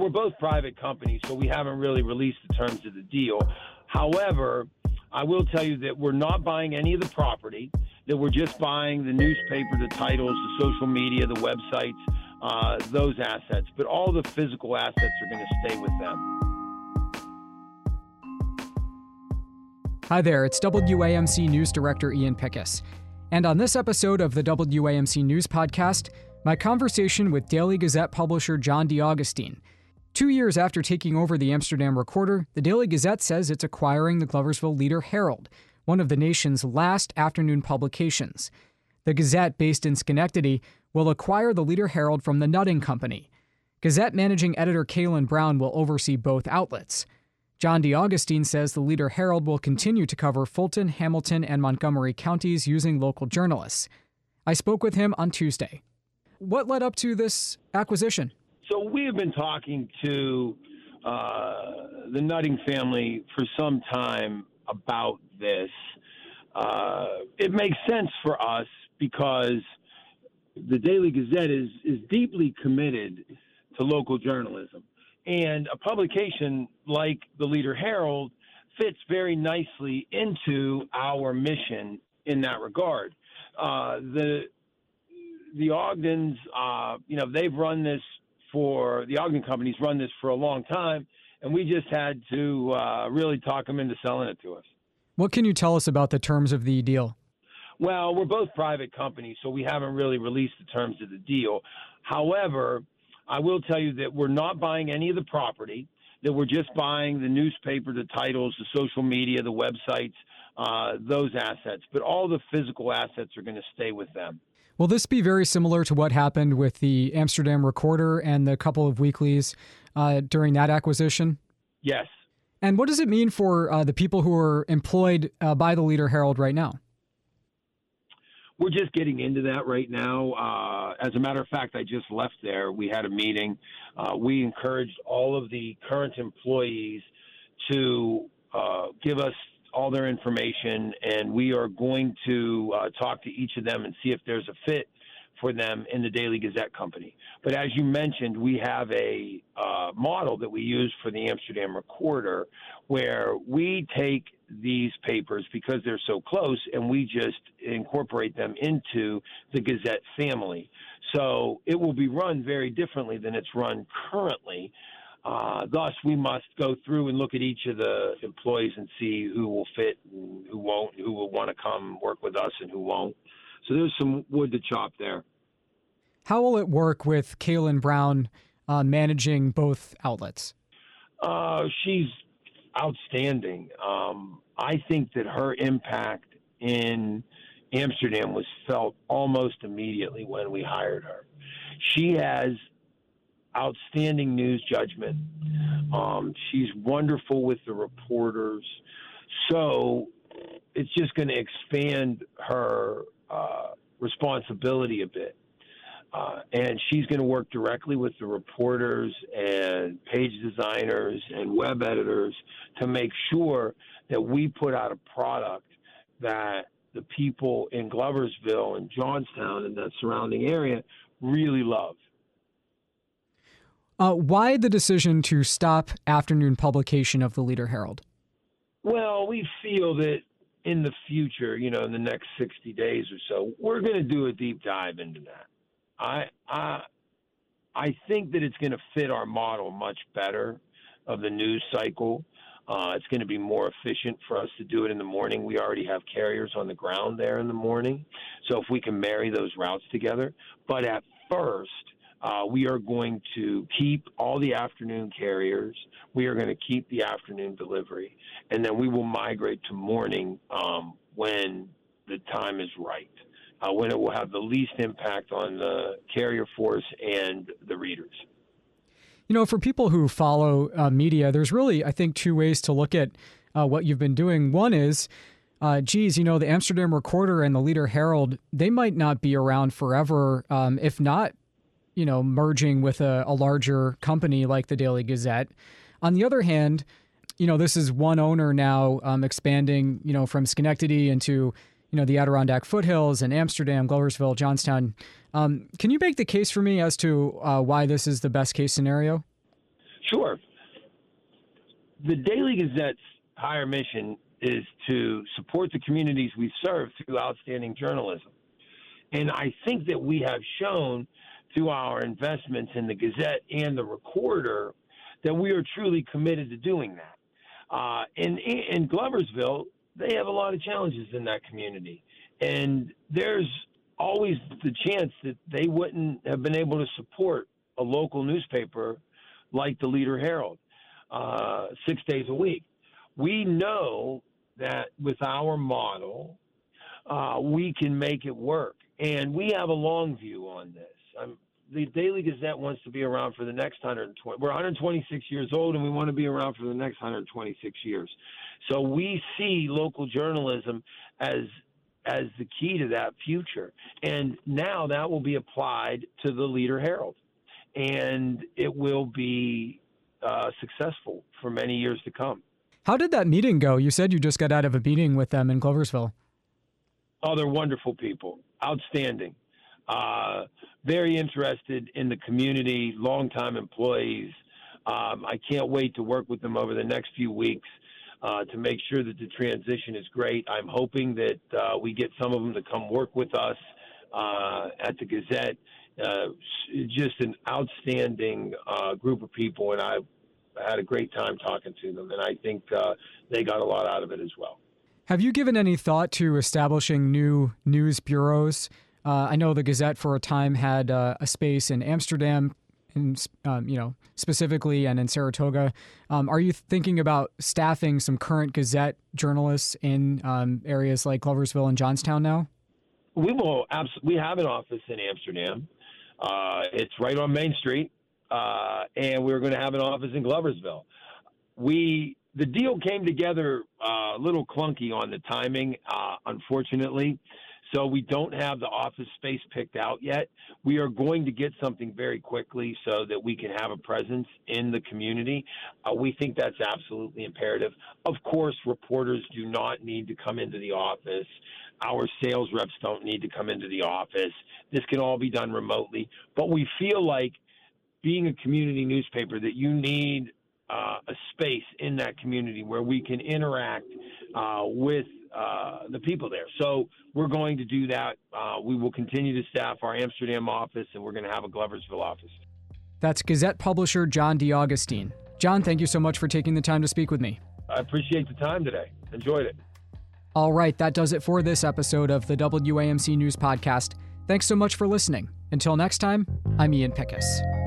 We're both private companies, so we haven't really released the terms of the deal. However, I will tell you that we're not buying any of the property, that we're just buying the newspaper, the titles, the social media, the websites, uh, those assets. But all the physical assets are going to stay with them. Hi there, it's WAMC News Director Ian Pickus. And on this episode of the WAMC News Podcast, my conversation with Daily Gazette publisher John DeAugustine. Two years after taking over the Amsterdam Recorder, the Daily Gazette says it's acquiring the Gloversville Leader Herald, one of the nation's last afternoon publications. The Gazette, based in Schenectady, will acquire the Leader Herald from the Nutting Company. Gazette managing editor Kaylin Brown will oversee both outlets. John DeAugustine says the Leader Herald will continue to cover Fulton, Hamilton, and Montgomery counties using local journalists. I spoke with him on Tuesday. What led up to this acquisition? So we have been talking to uh, the Nutting family for some time about this. Uh, it makes sense for us because the Daily Gazette is is deeply committed to local journalism, and a publication like the Leader Herald fits very nicely into our mission in that regard. Uh, the the Ogdens, uh, you know, they've run this for the Ogden companies run this for a long time, and we just had to uh, really talk them into selling it to us. What can you tell us about the terms of the deal? Well, we're both private companies, so we haven't really released the terms of the deal. However, I will tell you that we're not buying any of the property, that we're just buying the newspaper, the titles, the social media, the websites, uh, those assets. But all the physical assets are going to stay with them. Will this be very similar to what happened with the Amsterdam Recorder and the couple of weeklies uh, during that acquisition? Yes. And what does it mean for uh, the people who are employed uh, by the Leader Herald right now? We're just getting into that right now. Uh, as a matter of fact, I just left there. We had a meeting. Uh, we encouraged all of the current employees to uh, give us all their information, and we are going to uh, talk to each of them and see if there's a fit for them in the Daily Gazette Company. But as you mentioned, we have a uh, model that we use for the Amsterdam Recorder where we take these papers because they're so close and we just incorporate them into the Gazette family. So it will be run very differently than it's run currently. Uh, thus, we must go through and look at each of the employees and see who will fit and who won't, who will want to come work with us and who won't. So there's some wood to chop there. How will it work with Kaylin Brown uh, managing both outlets? Uh, she's outstanding. Um, I think that her impact in Amsterdam was felt almost immediately when we hired her. She has outstanding news judgment. Um, she's wonderful with the reporters. So it's just going to expand her uh, responsibility a bit. Uh, and she's going to work directly with the reporters and page designers and web editors to make sure that we put out a product that the people in Gloversville and Johnstown and that surrounding area really love. Uh, why the decision to stop afternoon publication of the Leader Herald? Well, we feel that in the future, you know, in the next 60 days or so, we're going to do a deep dive into that. I I I think that it's going to fit our model much better of the news cycle. Uh, it's going to be more efficient for us to do it in the morning. We already have carriers on the ground there in the morning, so if we can marry those routes together. But at first, uh, we are going to keep all the afternoon carriers. We are going to keep the afternoon delivery, and then we will migrate to morning um, when the time is right, uh, when it will have the least impact on the carrier force and the readers. You know, for people who follow uh, media, there's really, I think, two ways to look at uh, what you've been doing. One is, uh, geez, you know, the Amsterdam Recorder and the Leader Herald, they might not be around forever, um, if not you know, merging with a, a larger company like the Daily Gazette. On the other hand, you know, this is one owner now um, expanding, you know, from Schenectady into, you know, the Adirondack foothills and Amsterdam, Gloversville, Johnstown. Um, can you make the case for me as to uh, why this is the best case scenario? Sure. The Daily Gazette's higher mission is to support the communities we serve through outstanding journalism. And I think that we have shown through our investments in the Gazette and the Recorder that we are truly committed to doing that. Uh, in, in Gloversville, they have a lot of challenges in that community. And there's always the chance that they wouldn't have been able to support a local newspaper like the Leader Herald uh, six days a week. We know that with our model, uh, we can make it work. And we have a long view on this. I'm, the Daily Gazette wants to be around for the next 120. We're 126 years old, and we want to be around for the next 126 years. So we see local journalism as as the key to that future. And now that will be applied to the Leader Herald, and it will be uh, successful for many years to come. How did that meeting go? You said you just got out of a meeting with them in Gloversville. Oh, they're wonderful people, outstanding. Uh, very interested in the community, longtime employees. Um, I can't wait to work with them over the next few weeks uh, to make sure that the transition is great. I'm hoping that uh, we get some of them to come work with us uh, at the Gazette. Uh, just an outstanding group of people, and I had a great time talking to them, and I think they got a lot out of it as well. Have you given any thought to establishing new news bureaus? Uh, I know the Gazette for a time had uh, a space in Amsterdam, in, um, you know, specifically, and in Saratoga. Um, are you thinking about staffing some current Gazette journalists in um, areas like Gloversville and Johnstown now? We will. we have an office in Amsterdam. Uh, it's right on Main Street, uh, and we're going to have an office in Gloversville. We the deal came together uh, a little clunky on the timing, uh, unfortunately. So we don't have the office space picked out yet. We are going to get something very quickly so that we can have a presence in the community. Uh, we think that's absolutely imperative. Of course, reporters do not need to come into the office. Our sales reps don't need to come into the office. This can all be done remotely. But we feel like being a community newspaper that you need uh, a space in that community where we can interact uh, with uh, the people there. So we're going to do that. Uh, we will continue to staff our Amsterdam office, and we're going to have a Gloversville office. That's Gazette publisher John DeAugustine. John, thank you so much for taking the time to speak with me. I appreciate the time today. Enjoyed it. All right, that does it for this episode of the WAMC News Podcast. Thanks so much for listening. Until next time, I'm Ian Pickus.